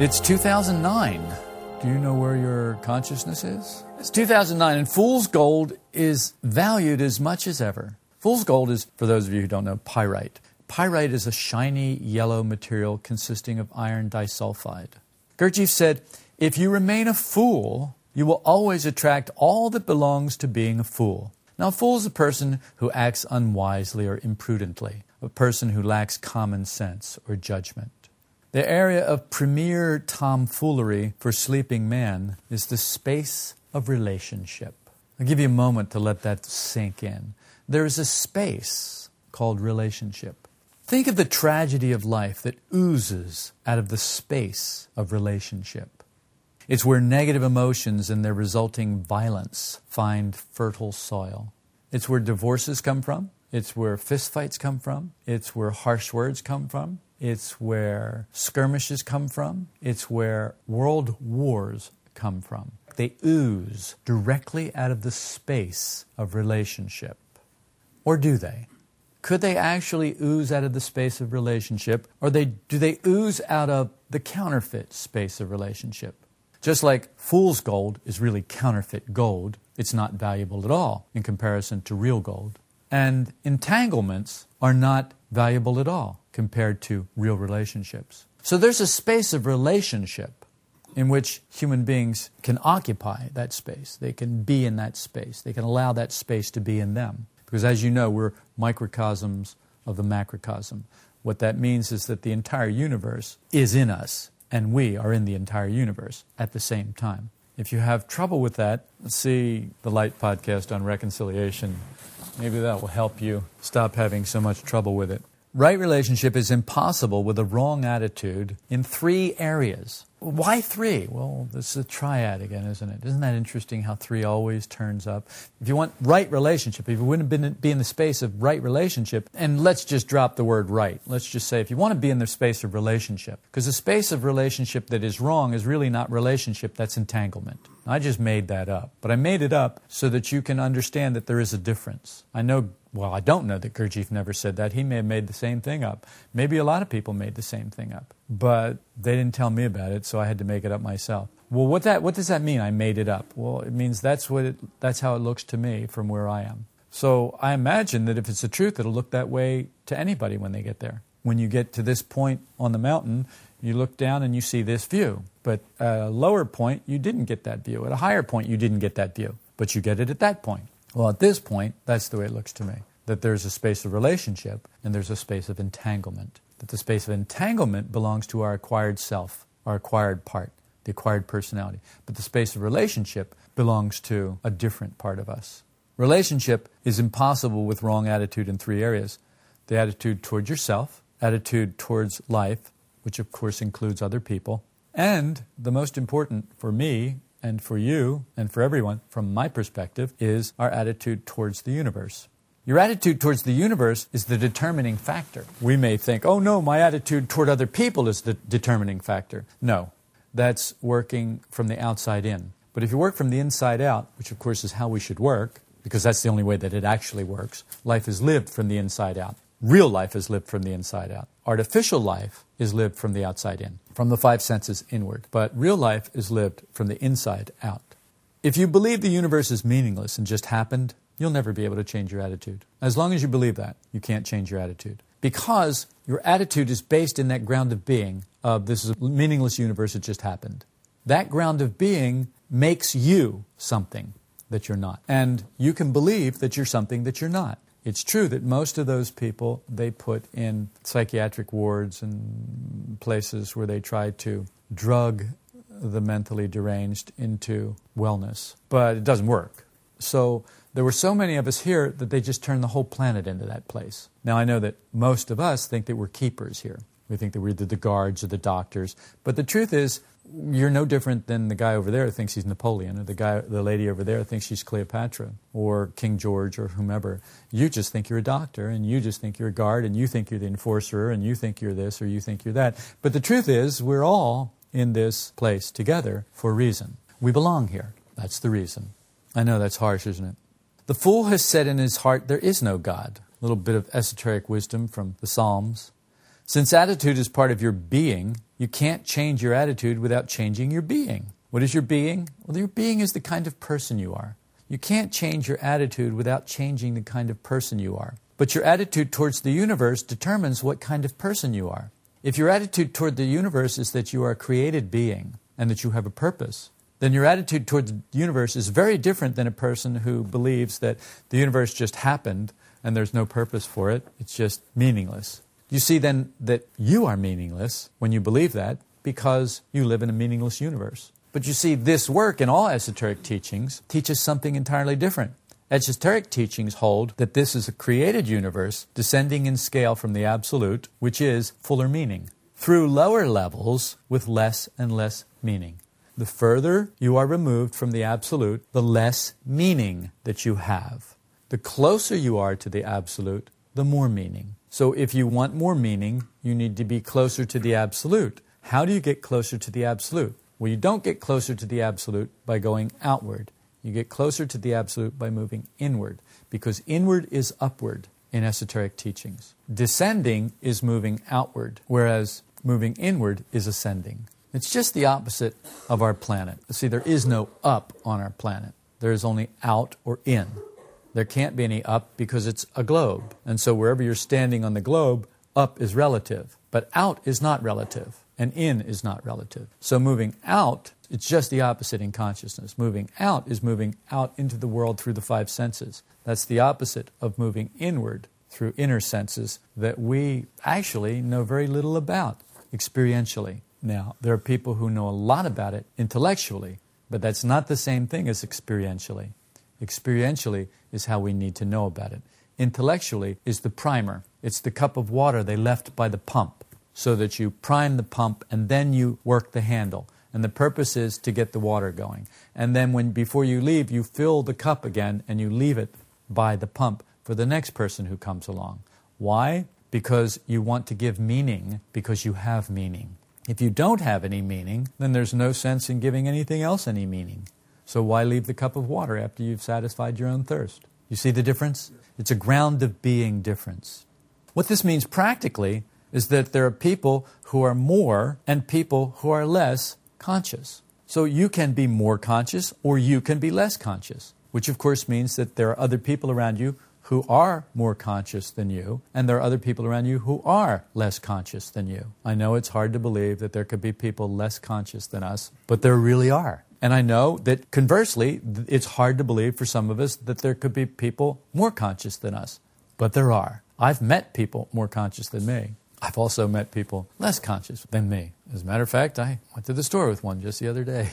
It's 2009. Do you know where your consciousness is? It's 2009, and fool's gold is valued as much as ever. Fool's gold is, for those of you who don't know, pyrite. Pyrite is a shiny yellow material consisting of iron disulfide. Gurdjieff said, If you remain a fool, you will always attract all that belongs to being a fool. Now, a fool is a person who acts unwisely or imprudently, a person who lacks common sense or judgment. The area of premier tomfoolery for sleeping man is the space of relationship. I'll give you a moment to let that sink in. There is a space called relationship. Think of the tragedy of life that oozes out of the space of relationship. It's where negative emotions and their resulting violence find fertile soil. It's where divorces come from. It's where fistfights come from. It's where harsh words come from. It's where skirmishes come from. It's where world wars come from. They ooze directly out of the space of relationship. Or do they? Could they actually ooze out of the space of relationship? Or they, do they ooze out of the counterfeit space of relationship? Just like fool's gold is really counterfeit gold, it's not valuable at all in comparison to real gold. And entanglements are not valuable at all compared to real relationships. So there's a space of relationship in which human beings can occupy that space. They can be in that space. They can allow that space to be in them. Because as you know, we're microcosms of the macrocosm. What that means is that the entire universe is in us, and we are in the entire universe at the same time. If you have trouble with that, see the Light podcast on reconciliation. Maybe that will help you stop having so much trouble with it. Right relationship is impossible with a wrong attitude in three areas. Why three? Well, this is a triad again, isn't it? Isn't that interesting how three always turns up? If you want right relationship, if you wouldn't be in the space of right relationship, and let's just drop the word right. Let's just say if you want to be in the space of relationship, because the space of relationship that is wrong is really not relationship, that's entanglement. I just made that up, but I made it up so that you can understand that there is a difference. I know well, I don't know that Gurdjieff never said that. He may have made the same thing up. Maybe a lot of people made the same thing up. But they didn't tell me about it, so I had to make it up myself. Well, what, that, what does that mean, I made it up? Well, it means that's, what it, that's how it looks to me from where I am. So I imagine that if it's the truth, it'll look that way to anybody when they get there. When you get to this point on the mountain, you look down and you see this view. But at a lower point, you didn't get that view. At a higher point, you didn't get that view. But you get it at that point. Well, at this point, that's the way it looks to me that there's a space of relationship and there's a space of entanglement. That the space of entanglement belongs to our acquired self, our acquired part, the acquired personality. But the space of relationship belongs to a different part of us. Relationship is impossible with wrong attitude in three areas the attitude towards yourself, attitude towards life, which of course includes other people, and the most important for me and for you and for everyone, from my perspective, is our attitude towards the universe. Your attitude towards the universe is the determining factor. We may think, oh no, my attitude toward other people is the determining factor. No, that's working from the outside in. But if you work from the inside out, which of course is how we should work, because that's the only way that it actually works, life is lived from the inside out. Real life is lived from the inside out. Artificial life is lived from the outside in, from the five senses inward. But real life is lived from the inside out. If you believe the universe is meaningless and just happened, you'll never be able to change your attitude. As long as you believe that, you can't change your attitude. Because your attitude is based in that ground of being of this is a meaningless universe, it just happened. That ground of being makes you something that you're not. And you can believe that you're something that you're not. It's true that most of those people they put in psychiatric wards and places where they try to drug the mentally deranged into wellness, but it doesn't work. So there were so many of us here that they just turned the whole planet into that place. Now, I know that most of us think that we're keepers here. We think that we're the, the guards or the doctors. But the truth is, you're no different than the guy over there thinks he's Napoleon, or the guy, the lady over there thinks she's Cleopatra, or King George, or whomever. You just think you're a doctor, and you just think you're a guard, and you think you're the enforcer, and you think you're this, or you think you're that. But the truth is, we're all in this place together for a reason. We belong here. That's the reason. I know that's harsh, isn't it? The fool has said in his heart, There is no God. A little bit of esoteric wisdom from the Psalms. Since attitude is part of your being, you can't change your attitude without changing your being. What is your being? Well, your being is the kind of person you are. You can't change your attitude without changing the kind of person you are. But your attitude towards the universe determines what kind of person you are. If your attitude toward the universe is that you are a created being and that you have a purpose, then your attitude towards the universe is very different than a person who believes that the universe just happened and there's no purpose for it. It's just meaningless. You see then that you are meaningless when you believe that because you live in a meaningless universe. But you see, this work in all esoteric teachings teaches something entirely different. Esoteric teachings hold that this is a created universe descending in scale from the absolute, which is fuller meaning, through lower levels with less and less meaning. The further you are removed from the absolute, the less meaning that you have. The closer you are to the absolute, the more meaning. So if you want more meaning, you need to be closer to the absolute. How do you get closer to the absolute? Well, you don't get closer to the absolute by going outward. You get closer to the absolute by moving inward, because inward is upward in esoteric teachings. Descending is moving outward, whereas moving inward is ascending. It's just the opposite of our planet. See, there is no up on our planet, there is only out or in. There can't be any up because it's a globe. And so wherever you're standing on the globe, up is relative. But out is not relative, and in is not relative. So moving out, it's just the opposite in consciousness. Moving out is moving out into the world through the five senses. That's the opposite of moving inward through inner senses that we actually know very little about experientially. Now, there are people who know a lot about it intellectually, but that's not the same thing as experientially. Experientially is how we need to know about it. Intellectually is the primer. It's the cup of water they left by the pump so that you prime the pump and then you work the handle. And the purpose is to get the water going. And then when before you leave, you fill the cup again and you leave it by the pump for the next person who comes along. Why? Because you want to give meaning because you have meaning. If you don't have any meaning, then there's no sense in giving anything else any meaning. So why leave the cup of water after you've satisfied your own thirst? You see the difference? It's a ground of being difference. What this means practically is that there are people who are more and people who are less conscious. So you can be more conscious or you can be less conscious, which of course means that there are other people around you who are more conscious than you, and there are other people around you who are less conscious than you. I know it's hard to believe that there could be people less conscious than us, but there really are. And I know that conversely, it's hard to believe for some of us that there could be people more conscious than us. But there are. I've met people more conscious than me. I've also met people less conscious than me. As a matter of fact, I went to the store with one just the other day.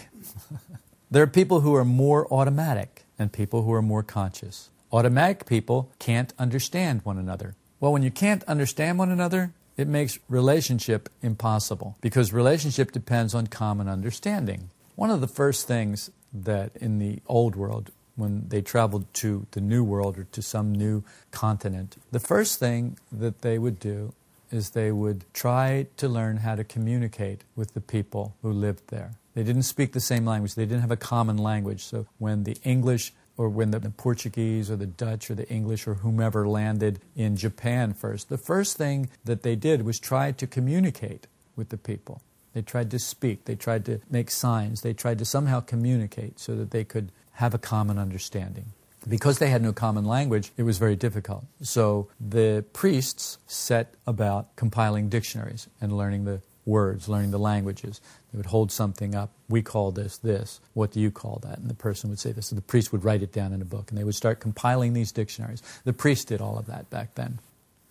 there are people who are more automatic and people who are more conscious. Automatic people can't understand one another. Well, when you can't understand one another, it makes relationship impossible because relationship depends on common understanding. One of the first things that in the old world, when they traveled to the new world or to some new continent, the first thing that they would do is they would try to learn how to communicate with the people who lived there. They didn't speak the same language, they didn't have a common language. So when the English or when the Portuguese or the Dutch or the English or whomever landed in Japan first, the first thing that they did was try to communicate with the people. They tried to speak, they tried to make signs, they tried to somehow communicate so that they could have a common understanding. Because they had no common language, it was very difficult. So the priests set about compiling dictionaries and learning the words, learning the languages. They would hold something up. We call this this. What do you call that? And the person would say this. So the priest would write it down in a book, and they would start compiling these dictionaries. The priest did all of that back then.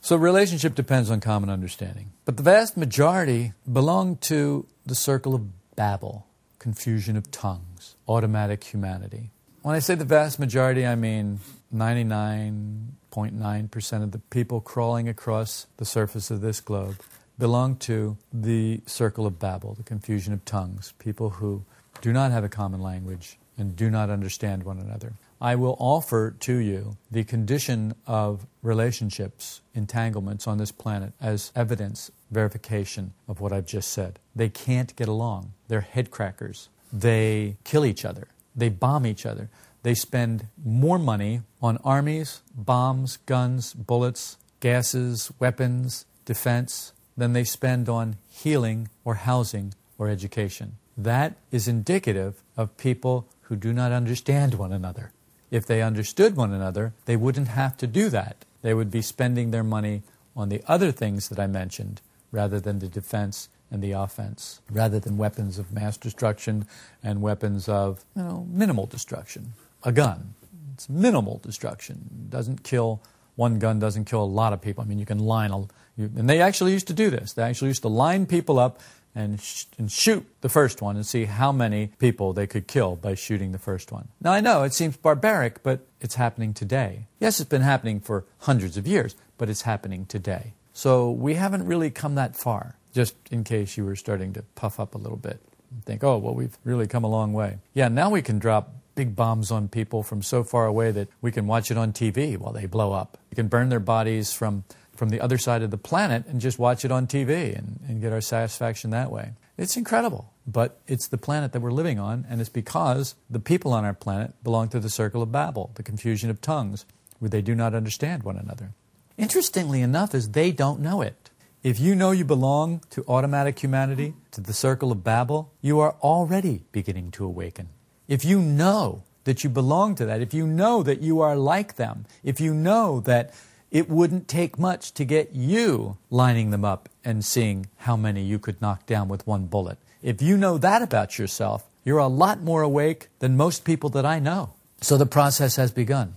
So relationship depends on common understanding. But the vast majority belong to the circle of Babel, confusion of tongues, automatic humanity. When I say the vast majority, I mean 99.9% of the people crawling across the surface of this globe belong to the circle of Babel, the confusion of tongues, people who do not have a common language and do not understand one another. I will offer to you the condition of relationships, entanglements on this planet as evidence, verification of what I've just said. They can't get along. They're headcrackers. They kill each other. They bomb each other. They spend more money on armies, bombs, guns, bullets, gases, weapons, defense than they spend on healing or housing or education. That is indicative of people who do not understand one another. If they understood one another, they wouldn't have to do that. They would be spending their money on the other things that I mentioned rather than the defense and the offense, rather than weapons of mass destruction and weapons of you know, minimal destruction. A gun, it's minimal destruction. Doesn't kill, one gun doesn't kill a lot of people. I mean, you can line, a, you, and they actually used to do this. They actually used to line people up and, sh- and shoot the first one and see how many people they could kill by shooting the first one. Now, I know it seems barbaric, but it's happening today. Yes, it's been happening for hundreds of years, but it's happening today. So we haven't really come that far, just in case you were starting to puff up a little bit and think, oh, well, we've really come a long way. Yeah, now we can drop big bombs on people from so far away that we can watch it on TV while they blow up. We can burn their bodies from from the other side of the planet and just watch it on TV and, and get our satisfaction that way. It's incredible, but it's the planet that we're living on, and it's because the people on our planet belong to the circle of Babel, the confusion of tongues, where they do not understand one another. Interestingly enough, is they don't know it. If you know you belong to automatic humanity, to the circle of Babel, you are already beginning to awaken. If you know that you belong to that, if you know that you are like them, if you know that it wouldn't take much to get you lining them up and seeing how many you could knock down with one bullet. If you know that about yourself, you're a lot more awake than most people that I know. So the process has begun.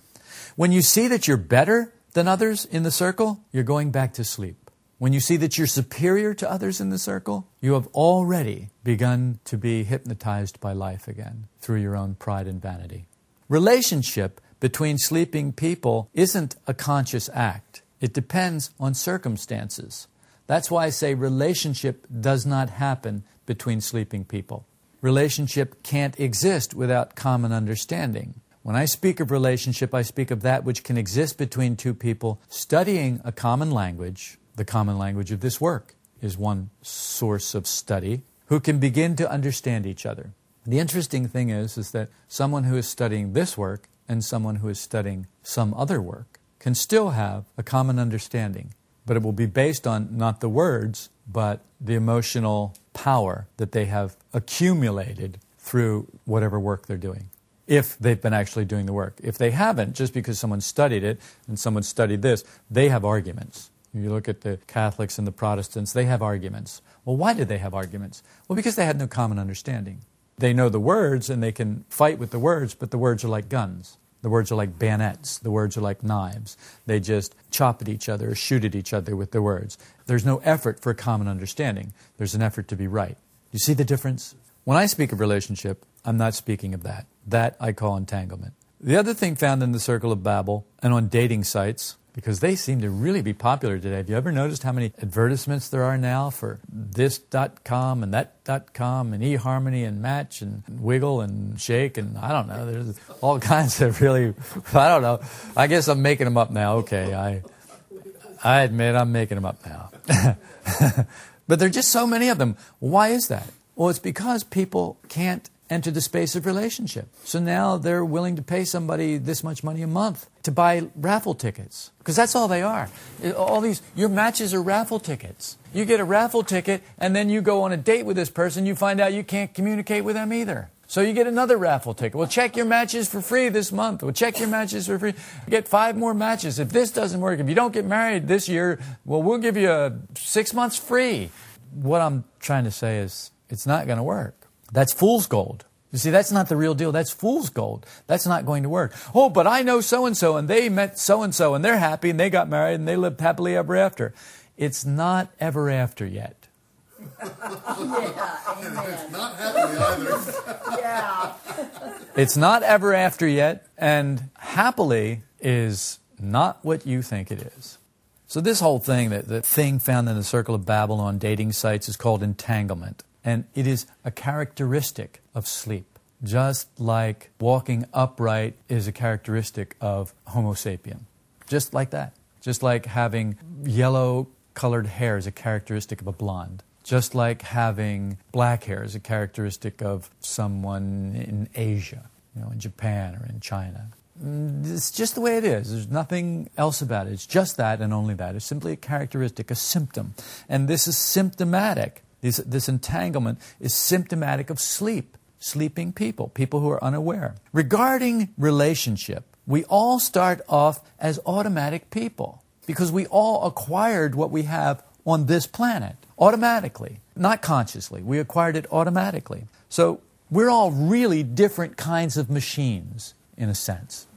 When you see that you're better than others in the circle, you're going back to sleep. When you see that you're superior to others in the circle, you have already begun to be hypnotized by life again through your own pride and vanity. Relationship between sleeping people isn't a conscious act. It depends on circumstances. That's why I say relationship does not happen between sleeping people. Relationship can't exist without common understanding. When I speak of relationship, I speak of that which can exist between two people studying a common language. The common language of this work is one source of study, who can begin to understand each other. The interesting thing is, is that someone who is studying this work and someone who is studying some other work can still have a common understanding, but it will be based on not the words, but the emotional power that they have accumulated through whatever work they're doing. If they've been actually doing the work. If they haven't, just because someone studied it and someone studied this, they have arguments. You look at the Catholics and the Protestants, they have arguments. Well, why did they have arguments? Well, because they had no common understanding. They know the words and they can fight with the words, but the words are like guns. The words are like bayonets. The words are like knives. They just chop at each other shoot at each other with the words. There's no effort for common understanding. There's an effort to be right. You see the difference? When I speak of relationship, I'm not speaking of that. That I call entanglement. The other thing found in the circle of Babel and on dating sites because they seem to really be popular today. Have you ever noticed how many advertisements there are now for this.com and that.com and eHarmony and Match and Wiggle and Shake and I don't know. There's all kinds of really, I don't know. I guess I'm making them up now. Okay, I, I admit I'm making them up now. but there are just so many of them. Why is that? Well, it's because people can't enter the space of relationship. So now they're willing to pay somebody this much money a month to buy raffle tickets because that's all they are. All these your matches are raffle tickets. You get a raffle ticket and then you go on a date with this person, you find out you can't communicate with them either. So you get another raffle ticket. Well, check your matches for free this month. Well, check your matches for free. Get five more matches. If this doesn't work, if you don't get married this year, well, we'll give you a six months free. What I'm trying to say is it's not going to work. That's fool's gold. You see, that's not the real deal. That's fool's gold. That's not going to work. Oh, but I know so and so, and they met so and so, and they're happy, and they got married, and they lived happily ever after. It's not ever after yet. yeah, It's not happy either. yeah. It's not ever after yet, and happily is not what you think it is. So, this whole thing, that the thing found in the circle of Babylon dating sites, is called entanglement. And it is a characteristic of sleep, just like walking upright is a characteristic of Homo sapien. Just like that. Just like having yellow colored hair is a characteristic of a blonde. Just like having black hair is a characteristic of someone in Asia, you know, in Japan or in China. Mm, it's just the way it is. There's nothing else about it. It's just that and only that. It's simply a characteristic, a symptom. And this is symptomatic. This, this entanglement is symptomatic of sleep, sleeping people, people who are unaware. Regarding relationship, we all start off as automatic people because we all acquired what we have on this planet automatically, not consciously. We acquired it automatically. So we're all really different kinds of machines in a sense.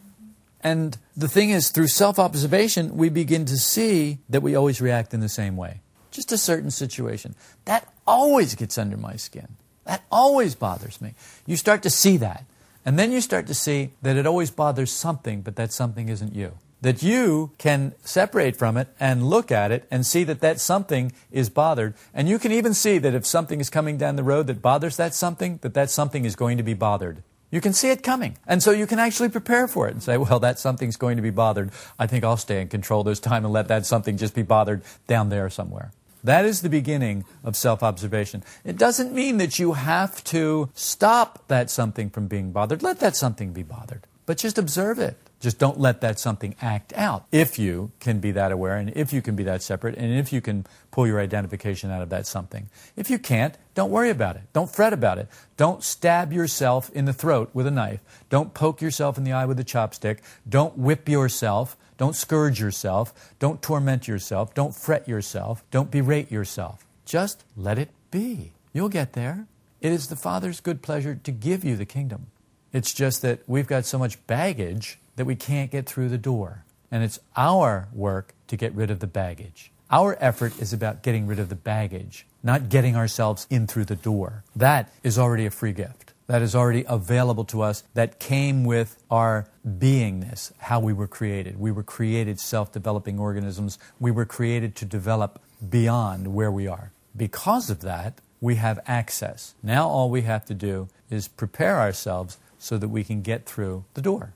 And the thing is, through self observation, we begin to see that we always react in the same way. Just a certain situation. That always gets under my skin. That always bothers me. You start to see that. And then you start to see that it always bothers something, but that something isn't you. That you can separate from it and look at it and see that that something is bothered. And you can even see that if something is coming down the road that bothers that something, that that something is going to be bothered. You can see it coming. And so you can actually prepare for it and say, well, that something's going to be bothered. I think I'll stay in control this time and let that something just be bothered down there somewhere. That is the beginning of self observation. It doesn't mean that you have to stop that something from being bothered. Let that something be bothered, but just observe it. Just don't let that something act out. If you can be that aware and if you can be that separate and if you can pull your identification out of that something. If you can't, don't worry about it. Don't fret about it. Don't stab yourself in the throat with a knife. Don't poke yourself in the eye with a chopstick. Don't whip yourself. Don't scourge yourself. Don't torment yourself. Don't fret yourself. Don't berate yourself. Just let it be. You'll get there. It is the Father's good pleasure to give you the kingdom. It's just that we've got so much baggage that we can't get through the door. And it's our work to get rid of the baggage. Our effort is about getting rid of the baggage, not getting ourselves in through the door. That is already a free gift. That is already available to us, that came with our beingness, how we were created. We were created self developing organisms. We were created to develop beyond where we are. Because of that, we have access. Now all we have to do is prepare ourselves so that we can get through the door.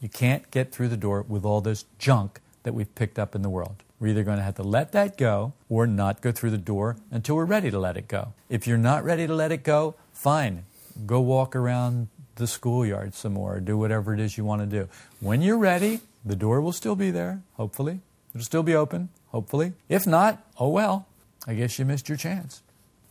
You can't get through the door with all this junk that we've picked up in the world. We're either going to have to let that go or not go through the door until we're ready to let it go. If you're not ready to let it go, fine. Go walk around the schoolyard some more, do whatever it is you want to do. When you're ready, the door will still be there, hopefully. It'll still be open, hopefully. If not, oh well, I guess you missed your chance.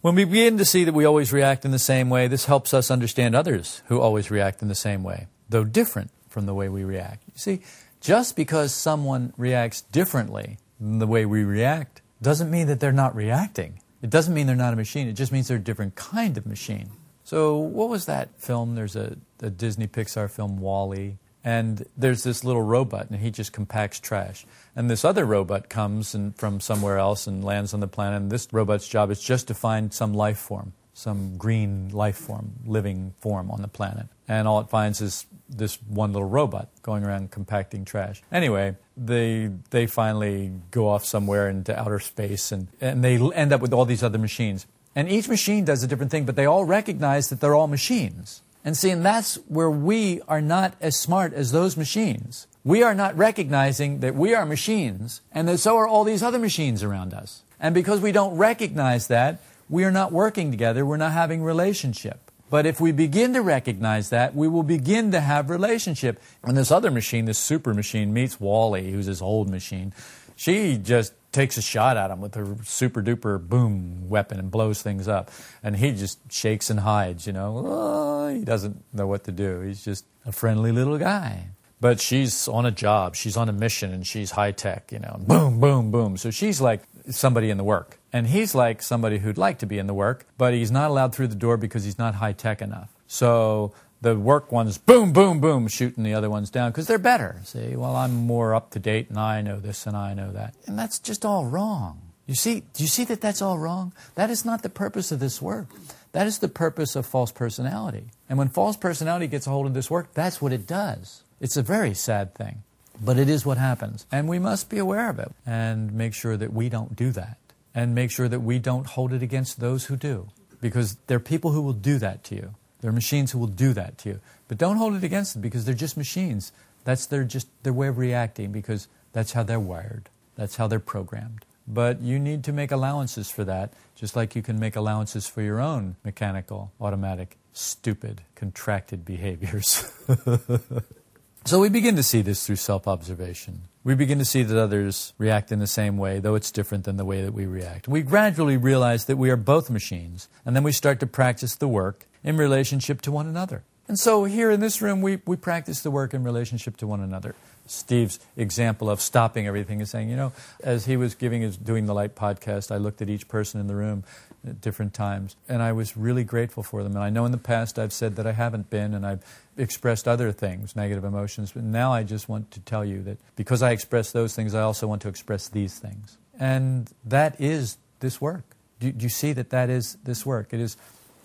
When we begin to see that we always react in the same way, this helps us understand others who always react in the same way, though different from the way we react. You see, just because someone reacts differently than the way we react doesn't mean that they're not reacting. It doesn't mean they're not a machine. It just means they're a different kind of machine. So, what was that film? There's a, a Disney Pixar film, WALL-E, and there's this little robot, and he just compacts trash. And this other robot comes and, from somewhere else and lands on the planet, and this robot's job is just to find some life form, some green life form, living form on the planet. And all it finds is this one little robot going around compacting trash. Anyway, they they finally go off somewhere into outer space and, and they end up with all these other machines. And each machine does a different thing, but they all recognize that they're all machines. And see, and that's where we are not as smart as those machines. We are not recognizing that we are machines and that so are all these other machines around us. And because we don't recognize that, we are not working together, we're not having relationship. But if we begin to recognize that, we will begin to have relationship. When this other machine, this super machine, meets WALL-E, who's this old machine, she just takes a shot at him with her super duper boom weapon and blows things up. And he just shakes and hides, you know. Oh, he doesn't know what to do. He's just a friendly little guy. But she's on a job, she's on a mission, and she's high tech, you know. Boom, boom, boom. So she's like somebody in the work. And he's like somebody who'd like to be in the work, but he's not allowed through the door because he's not high tech enough. So the work ones, boom, boom, boom, shooting the other ones down because they're better. See, well, I'm more up to date and I know this and I know that. And that's just all wrong. You see, do you see that that's all wrong? That is not the purpose of this work. That is the purpose of false personality. And when false personality gets a hold of this work, that's what it does. It's a very sad thing. But it is what happens. And we must be aware of it and make sure that we don't do that. And make sure that we don't hold it against those who do. Because there are people who will do that to you. There are machines who will do that to you. But don't hold it against them because they're just machines. That's their just their way of reacting because that's how they're wired. That's how they're programmed. But you need to make allowances for that, just like you can make allowances for your own mechanical, automatic, stupid, contracted behaviors. so we begin to see this through self observation. We begin to see that others react in the same way, though it's different than the way that we react. We gradually realize that we are both machines, and then we start to practice the work in relationship to one another. And so here in this room, we, we practice the work in relationship to one another. Steve's example of stopping everything is saying, you know, as he was giving his doing the light podcast, I looked at each person in the room at different times, and I was really grateful for them. And I know in the past I've said that I haven't been, and I've expressed other things, negative emotions, but now I just want to tell you that because I express those things, I also want to express these things. And that is this work. Do, do you see that that is this work? It is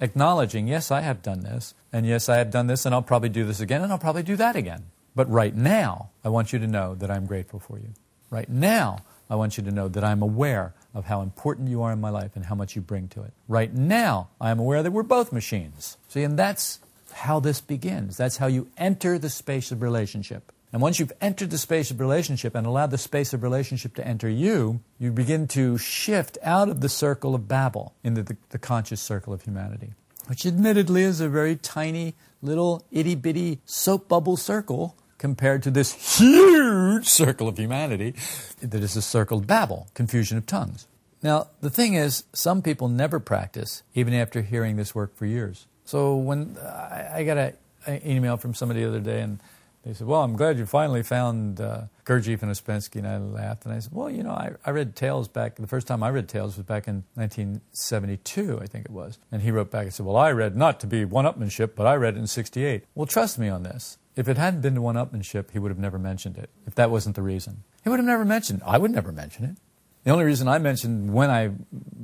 acknowledging, yes, I have done this, and yes, I have done this, and I'll probably do this again, and I'll probably do that again. But right now, I want you to know that I'm grateful for you. Right now, I want you to know that I'm aware of how important you are in my life and how much you bring to it. Right now, I am aware that we're both machines. See, and that's how this begins. That's how you enter the space of relationship. And once you've entered the space of relationship and allowed the space of relationship to enter you, you begin to shift out of the circle of Babel into the, the conscious circle of humanity, which admittedly is a very tiny, little, itty bitty soap bubble circle compared to this huge circle of humanity that is a circle of Babel, confusion of tongues. Now, the thing is, some people never practice even after hearing this work for years. So when I, I got an email from somebody the other day, and they said, Well, I'm glad you finally found uh, Gurdjieff and Ouspensky. And I laughed. And I said, Well, you know, I, I read Tales back, the first time I read Tales was back in 1972, I think it was. And he wrote back and said, Well, I read not to be one upmanship, but I read it in 68. Well, trust me on this. If it hadn't been to one upmanship, he would have never mentioned it, if that wasn't the reason. He would have never mentioned it. I would never mention it. The only reason I mentioned when I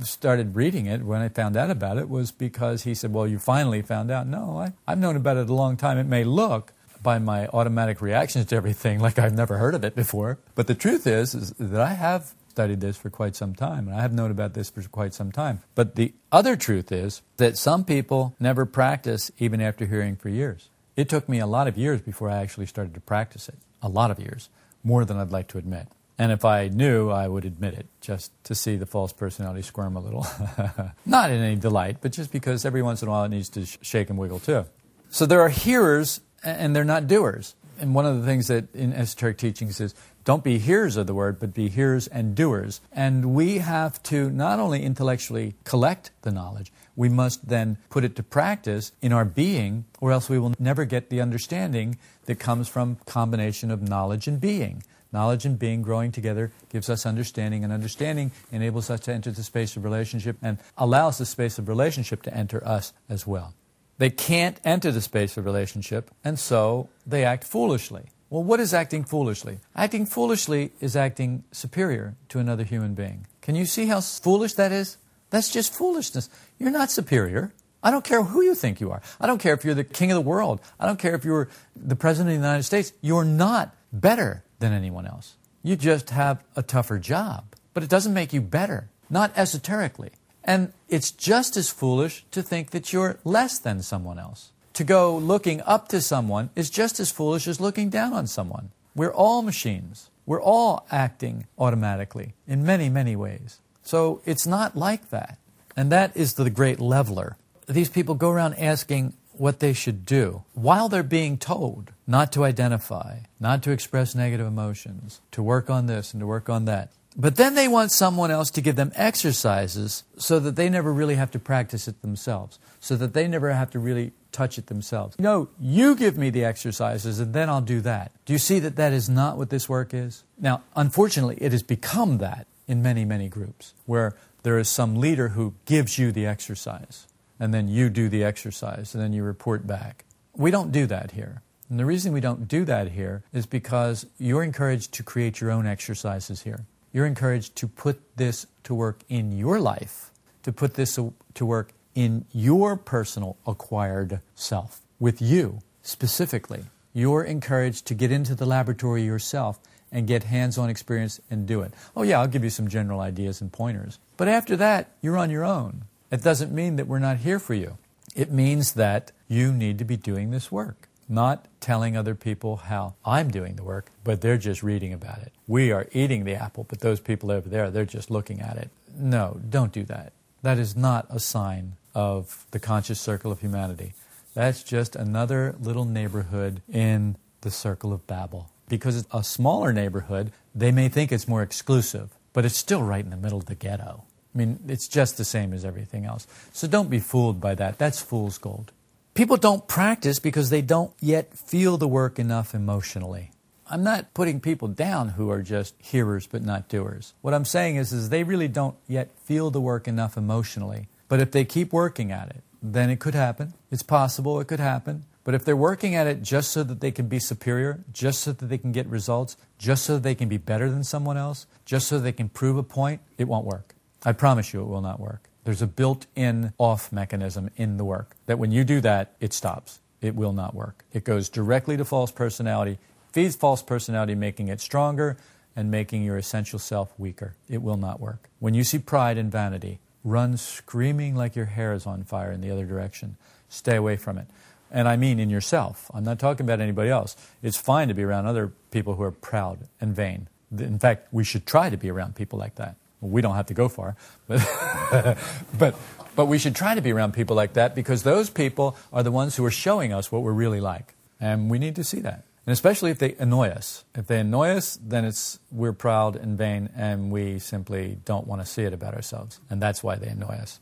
started reading it, when I found out about it, was because he said, Well, you finally found out. No, I, I've known about it a long time. It may look by my automatic reactions to everything like I've never heard of it before. But the truth is, is that I have studied this for quite some time, and I have known about this for quite some time. But the other truth is that some people never practice even after hearing for years. It took me a lot of years before I actually started to practice it. A lot of years, more than I'd like to admit. And if I knew, I would admit it, just to see the false personality squirm a little. Not in any delight, but just because every once in a while it needs to sh- shake and wiggle too. So there are hearers and they're not doers. And one of the things that in esoteric teachings is don't be hearers of the word, but be hearers and doers. And we have to not only intellectually collect the knowledge, we must then put it to practice in our being, or else we will never get the understanding that comes from combination of knowledge and being. Knowledge and being growing together gives us understanding, and understanding enables us to enter the space of relationship and allows the space of relationship to enter us as well. They can't enter the space of relationship, and so they act foolishly. Well, what is acting foolishly? Acting foolishly is acting superior to another human being. Can you see how foolish that is? That's just foolishness. You're not superior. I don't care who you think you are. I don't care if you're the king of the world. I don't care if you're the president of the United States. You're not better than anyone else. You just have a tougher job. But it doesn't make you better, not esoterically. And it's just as foolish to think that you're less than someone else. To go looking up to someone is just as foolish as looking down on someone. We're all machines. We're all acting automatically in many, many ways. So it's not like that. And that is the great leveler. These people go around asking what they should do while they're being told not to identify, not to express negative emotions, to work on this and to work on that. But then they want someone else to give them exercises so that they never really have to practice it themselves, so that they never have to really touch it themselves. No, you give me the exercises and then I'll do that. Do you see that that is not what this work is? Now, unfortunately, it has become that in many, many groups where there is some leader who gives you the exercise and then you do the exercise and then you report back. We don't do that here. And the reason we don't do that here is because you're encouraged to create your own exercises here you're encouraged to put this to work in your life, to put this to work in your personal acquired self, with you specifically. you're encouraged to get into the laboratory yourself and get hands on experience and do it. Oh, yeah, I'll give you some general ideas and pointers. But after that, you're on your own. It doesn't mean that we're not here for you. It means that you need to be doing this work, not telling other people how I'm doing the work, but they're just reading about it. We are eating the apple, but those people over there, they're just looking at it. No, don't do that. That is not a sign of the conscious circle of humanity. That's just another little neighborhood in the circle of Babel. Because it's a smaller neighborhood, they may think it's more exclusive, but it's still right in the middle of the ghetto. I mean, it's just the same as everything else. So don't be fooled by that. That's fool's gold. People don't practice because they don't yet feel the work enough emotionally. I'm not putting people down who are just hearers but not doers. What I'm saying is, is they really don't yet feel the work enough emotionally. But if they keep working at it, then it could happen. It's possible it could happen. But if they're working at it just so that they can be superior, just so that they can get results, just so that they can be better than someone else, just so they can prove a point, it won't work. I promise you it will not work. There's a built in off mechanism in the work that when you do that, it stops. It will not work. It goes directly to false personality, feeds false personality, making it stronger and making your essential self weaker. It will not work. When you see pride and vanity, run screaming like your hair is on fire in the other direction. Stay away from it. And I mean in yourself. I'm not talking about anybody else. It's fine to be around other people who are proud and vain. In fact, we should try to be around people like that. Well, we don't have to go far, but, but, but we should try to be around people like that because those people are the ones who are showing us what we're really like. And we need to see that. And especially if they annoy us. If they annoy us, then it's we're proud and vain and we simply don't want to see it about ourselves. And that's why they annoy us.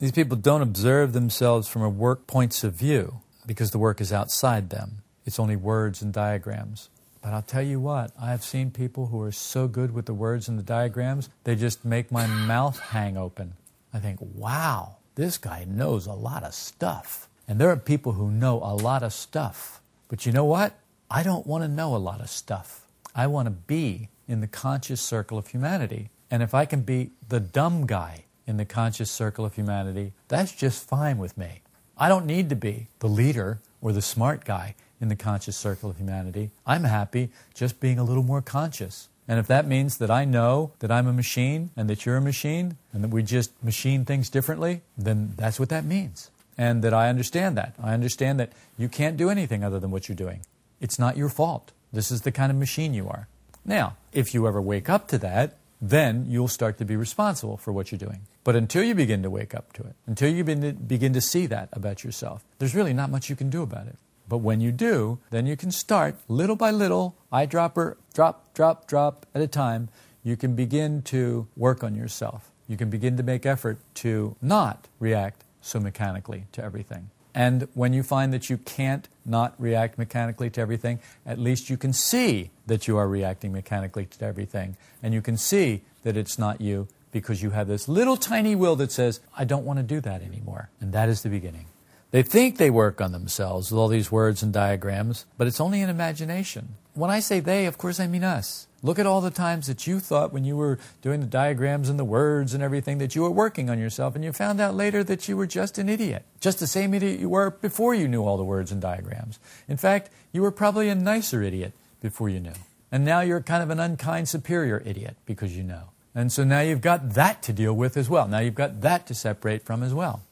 These people don't observe themselves from a work points of view because the work is outside them. It's only words and diagrams. But I'll tell you what, I have seen people who are so good with the words and the diagrams, they just make my mouth hang open. I think, wow, this guy knows a lot of stuff. And there are people who know a lot of stuff. But you know what? I don't want to know a lot of stuff. I want to be in the conscious circle of humanity. And if I can be the dumb guy in the conscious circle of humanity, that's just fine with me. I don't need to be the leader or the smart guy in the conscious circle of humanity. I'm happy just being a little more conscious. And if that means that I know that I'm a machine and that you're a machine and that we just machine things differently, then that's what that means. And that I understand that. I understand that you can't do anything other than what you're doing. It's not your fault. This is the kind of machine you are. Now, if you ever wake up to that, then you'll start to be responsible for what you're doing. But until you begin to wake up to it, until you begin to see that about yourself, there's really not much you can do about it. But when you do, then you can start little by little, eyedropper, drop, drop, drop at a time. You can begin to work on yourself. You can begin to make effort to not react so mechanically to everything. And when you find that you can't not react mechanically to everything, at least you can see that you are reacting mechanically to everything. And you can see that it's not you because you have this little tiny will that says, I don't want to do that anymore. And that is the beginning. They think they work on themselves with all these words and diagrams, but it's only an imagination. When I say they, of course I mean us. Look at all the times that you thought when you were doing the diagrams and the words and everything that you were working on yourself, and you found out later that you were just an idiot. Just the same idiot you were before you knew all the words and diagrams. In fact, you were probably a nicer idiot before you knew. And now you're kind of an unkind superior idiot because you know. And so now you've got that to deal with as well. Now you've got that to separate from as well.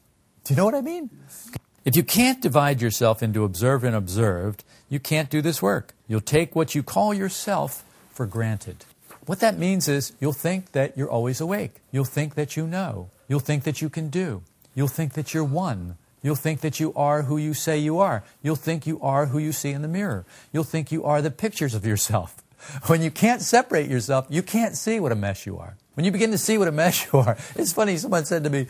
Do you know what I mean? If you can't divide yourself into observed and observed, you can't do this work. You'll take what you call yourself for granted. What that means is you'll think that you're always awake. You'll think that you know. You'll think that you can do. You'll think that you're one. You'll think that you are who you say you are. You'll think you are who you see in the mirror. You'll think you are the pictures of yourself. When you can't separate yourself, you can't see what a mess you are. When you begin to see what a mess you are, it's funny, someone said to me,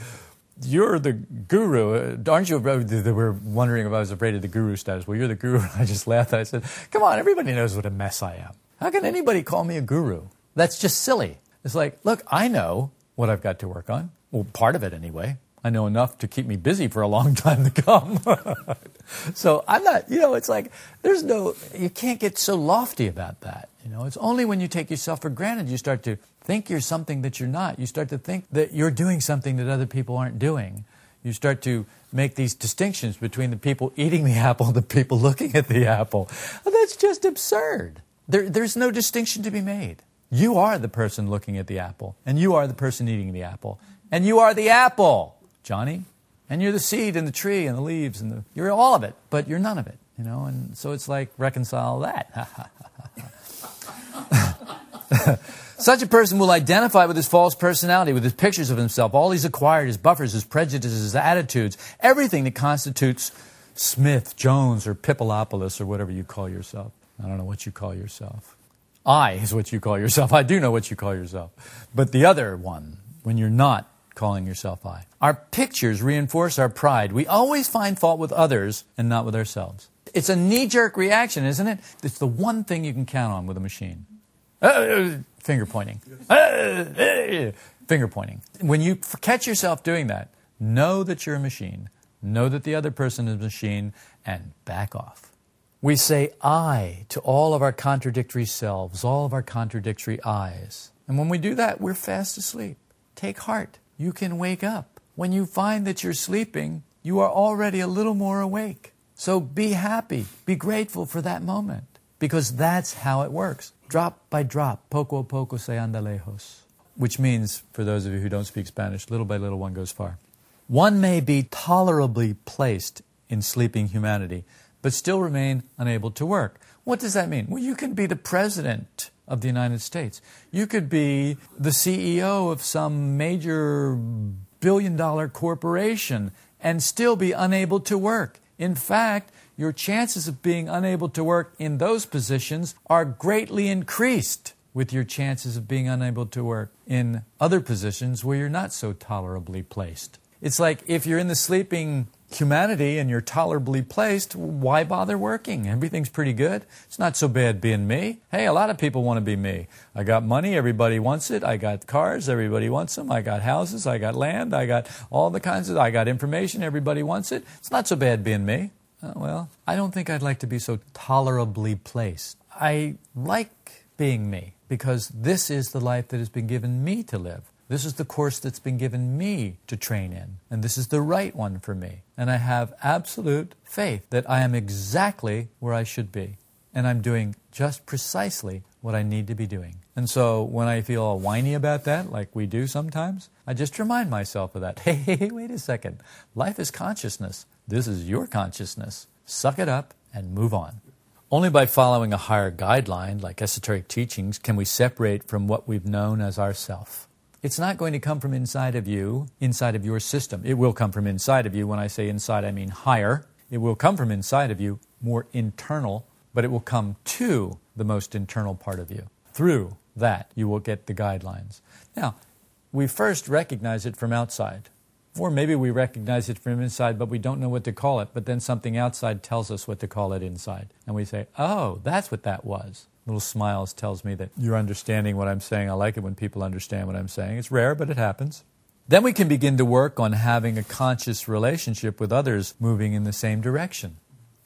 you're the guru, uh, aren't you? They were wondering if I was afraid of the guru status. Well, you're the guru. I just laughed. I said, come on, everybody knows what a mess I am. How can anybody call me a guru? That's just silly. It's like, look, I know what I've got to work on. Well, part of it anyway. I know enough to keep me busy for a long time to come. so I'm not, you know, it's like there's no, you can't get so lofty about that. You know, it's only when you take yourself for granted you start to think you're something that you're not. You start to think that you're doing something that other people aren't doing. You start to make these distinctions between the people eating the apple and the people looking at the apple. That's just absurd. There, there's no distinction to be made. You are the person looking at the apple, and you are the person eating the apple, and you are the apple, Johnny. And you're the seed and the tree and the leaves and the, you're all of it, but you're none of it, you know. And so it's like reconcile that. Such a person will identify with his false personality, with his pictures of himself, all he's acquired, his buffers, his prejudices, his attitudes, everything that constitutes Smith, Jones, or Pippalopoulos, or whatever you call yourself. I don't know what you call yourself. I is what you call yourself. I do know what you call yourself. But the other one, when you're not calling yourself I. Our pictures reinforce our pride. We always find fault with others and not with ourselves. It's a knee jerk reaction, isn't it? It's the one thing you can count on with a machine. Uh, uh finger pointing. Finger pointing. When you catch yourself doing that, know that you're a machine. Know that the other person is a machine and back off. We say I to all of our contradictory selves, all of our contradictory I's. And when we do that, we're fast asleep. Take heart you can wake up. When you find that you're sleeping, you are already a little more awake. So be happy, be grateful for that moment, because that's how it works. Drop by drop, poco a poco se anda lejos, which means, for those of you who don't speak Spanish, little by little one goes far. One may be tolerably placed in sleeping humanity, but still remain unable to work. What does that mean? Well, you can be the president of the United States. You could be the CEO of some major billion dollar corporation and still be unable to work. In fact, your chances of being unable to work in those positions are greatly increased with your chances of being unable to work in other positions where you're not so tolerably placed. It's like if you're in the sleeping humanity and you're tolerably placed, why bother working? Everything's pretty good. It's not so bad being me. Hey, a lot of people want to be me. I got money, everybody wants it. I got cars, everybody wants them. I got houses, I got land, I got all the kinds of, I got information, everybody wants it. It's not so bad being me. Uh, well, I don't think I'd like to be so tolerably placed. I like being me because this is the life that has been given me to live. This is the course that's been given me to train in, and this is the right one for me. And I have absolute faith that I am exactly where I should be, and I'm doing just precisely what I need to be doing. And so when I feel all whiny about that, like we do sometimes, I just remind myself of that. Hey, hey, hey, wait a second. Life is consciousness. This is your consciousness. Suck it up and move on. Only by following a higher guideline, like esoteric teachings, can we separate from what we've known as ourself. It's not going to come from inside of you, inside of your system. It will come from inside of you. When I say inside, I mean higher. It will come from inside of you, more internal, but it will come to the most internal part of you. Through that, you will get the guidelines. Now, we first recognize it from outside. Or maybe we recognize it from inside, but we don't know what to call it. But then something outside tells us what to call it inside. And we say, oh, that's what that was little smiles tells me that you're understanding what I'm saying. I like it when people understand what I'm saying. It's rare, but it happens. Then we can begin to work on having a conscious relationship with others moving in the same direction.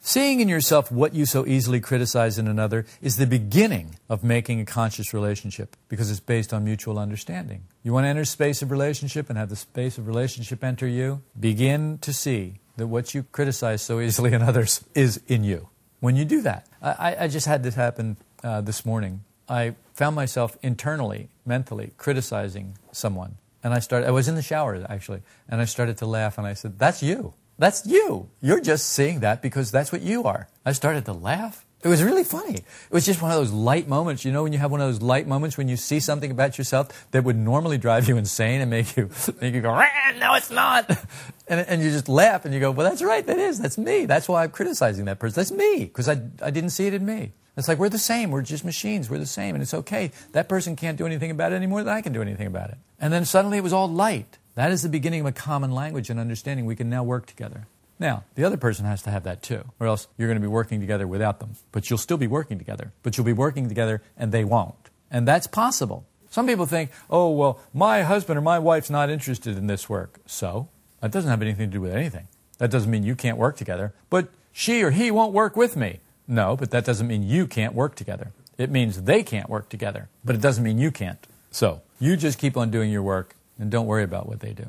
Seeing in yourself what you so easily criticize in another is the beginning of making a conscious relationship because it's based on mutual understanding. You want to enter space of relationship and have the space of relationship enter you? Begin to see that what you criticize so easily in others is in you. When you do that, I, I just had this happen uh, this morning, I found myself internally, mentally, criticizing someone. And I started, I was in the shower actually, and I started to laugh and I said, That's you. That's you. You're just seeing that because that's what you are. I started to laugh. It was really funny. It was just one of those light moments. You know, when you have one of those light moments when you see something about yourself that would normally drive you insane and make you make you go, no, it's not. And, and you just laugh and you go, well, that's right. That is. That's me. That's why I'm criticizing that person. That's me because I, I didn't see it in me. It's like we're the same. We're just machines. We're the same. And it's okay. That person can't do anything about it any more than I can do anything about it. And then suddenly it was all light. That is the beginning of a common language and understanding. We can now work together. Now, the other person has to have that too, or else you're going to be working together without them. But you'll still be working together. But you'll be working together and they won't. And that's possible. Some people think, oh, well, my husband or my wife's not interested in this work. So, that doesn't have anything to do with anything. That doesn't mean you can't work together. But she or he won't work with me. No, but that doesn't mean you can't work together. It means they can't work together, but it doesn't mean you can't. So you just keep on doing your work and don't worry about what they do.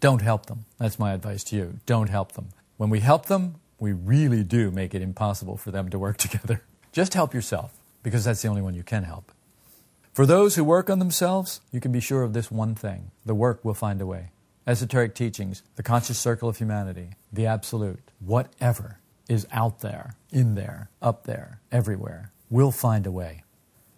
don't help them. That's my advice to you. Don't help them. When we help them, we really do make it impossible for them to work together. Just help yourself, because that's the only one you can help. For those who work on themselves, you can be sure of this one thing the work will find a way. Esoteric teachings, the conscious circle of humanity, the absolute, whatever is out there, in there, up there, everywhere, will find a way.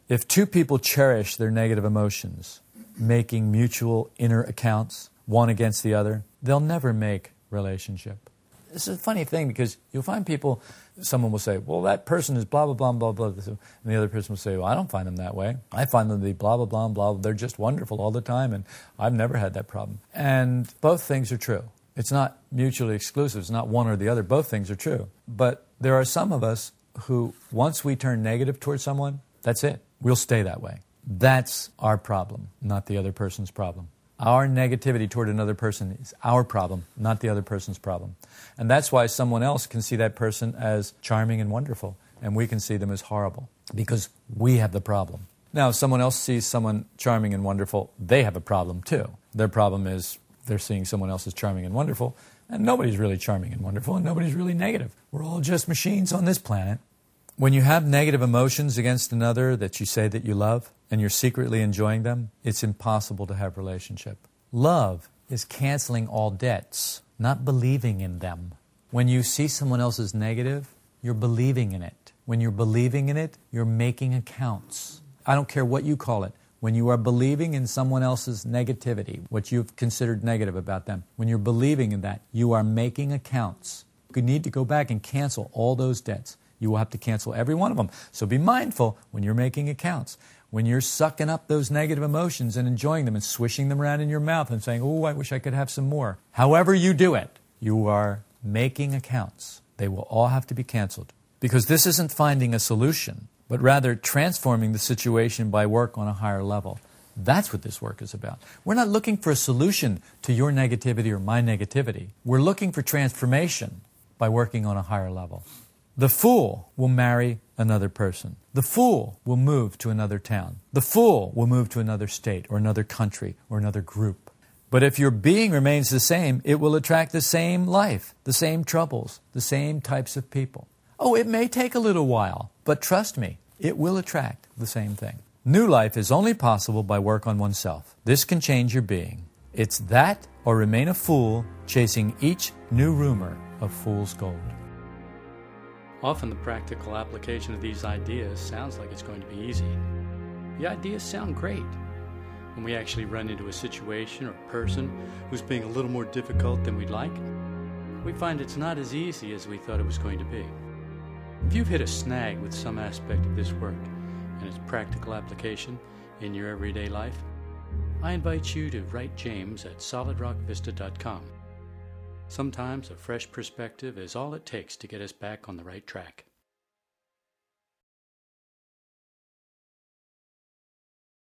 If two people cherish their negative emotions, making mutual inner accounts, one against the other, they'll never make relationship. This is a funny thing because you'll find people, someone will say, well, that person is blah, blah, blah, blah, blah. And the other person will say, well, I don't find them that way. I find them to be blah, blah, blah, blah. They're just wonderful all the time, and I've never had that problem. And both things are true. It's not mutually exclusive. It's not one or the other. Both things are true. But there are some of us who, once we turn negative towards someone, that's it. We'll stay that way. That's our problem, not the other person's problem. Our negativity toward another person is our problem, not the other person's problem. And that's why someone else can see that person as charming and wonderful, and we can see them as horrible, because we have the problem. Now, if someone else sees someone charming and wonderful, they have a problem too. Their problem is they're seeing someone else as charming and wonderful, and nobody's really charming and wonderful, and nobody's really negative. We're all just machines on this planet. When you have negative emotions against another that you say that you love and you're secretly enjoying them, it's impossible to have relationship. Love is canceling all debts, not believing in them. When you see someone else's negative, you're believing in it. When you're believing in it, you're making accounts. I don't care what you call it. When you are believing in someone else's negativity, what you've considered negative about them, when you're believing in that, you are making accounts. You need to go back and cancel all those debts you will have to cancel every one of them. So be mindful when you're making accounts. When you're sucking up those negative emotions and enjoying them and swishing them around in your mouth and saying, Oh, I wish I could have some more. However, you do it, you are making accounts. They will all have to be canceled. Because this isn't finding a solution, but rather transforming the situation by work on a higher level. That's what this work is about. We're not looking for a solution to your negativity or my negativity. We're looking for transformation by working on a higher level. The fool will marry another person. The fool will move to another town. The fool will move to another state or another country or another group. But if your being remains the same, it will attract the same life, the same troubles, the same types of people. Oh, it may take a little while, but trust me, it will attract the same thing. New life is only possible by work on oneself. This can change your being. It's that or remain a fool chasing each new rumor of fool's gold. Often the practical application of these ideas sounds like it's going to be easy. The ideas sound great. When we actually run into a situation or person who's being a little more difficult than we'd like, we find it's not as easy as we thought it was going to be. If you've hit a snag with some aspect of this work and its practical application in your everyday life, I invite you to write James at solidrockvista.com. Sometimes a fresh perspective is all it takes to get us back on the right track.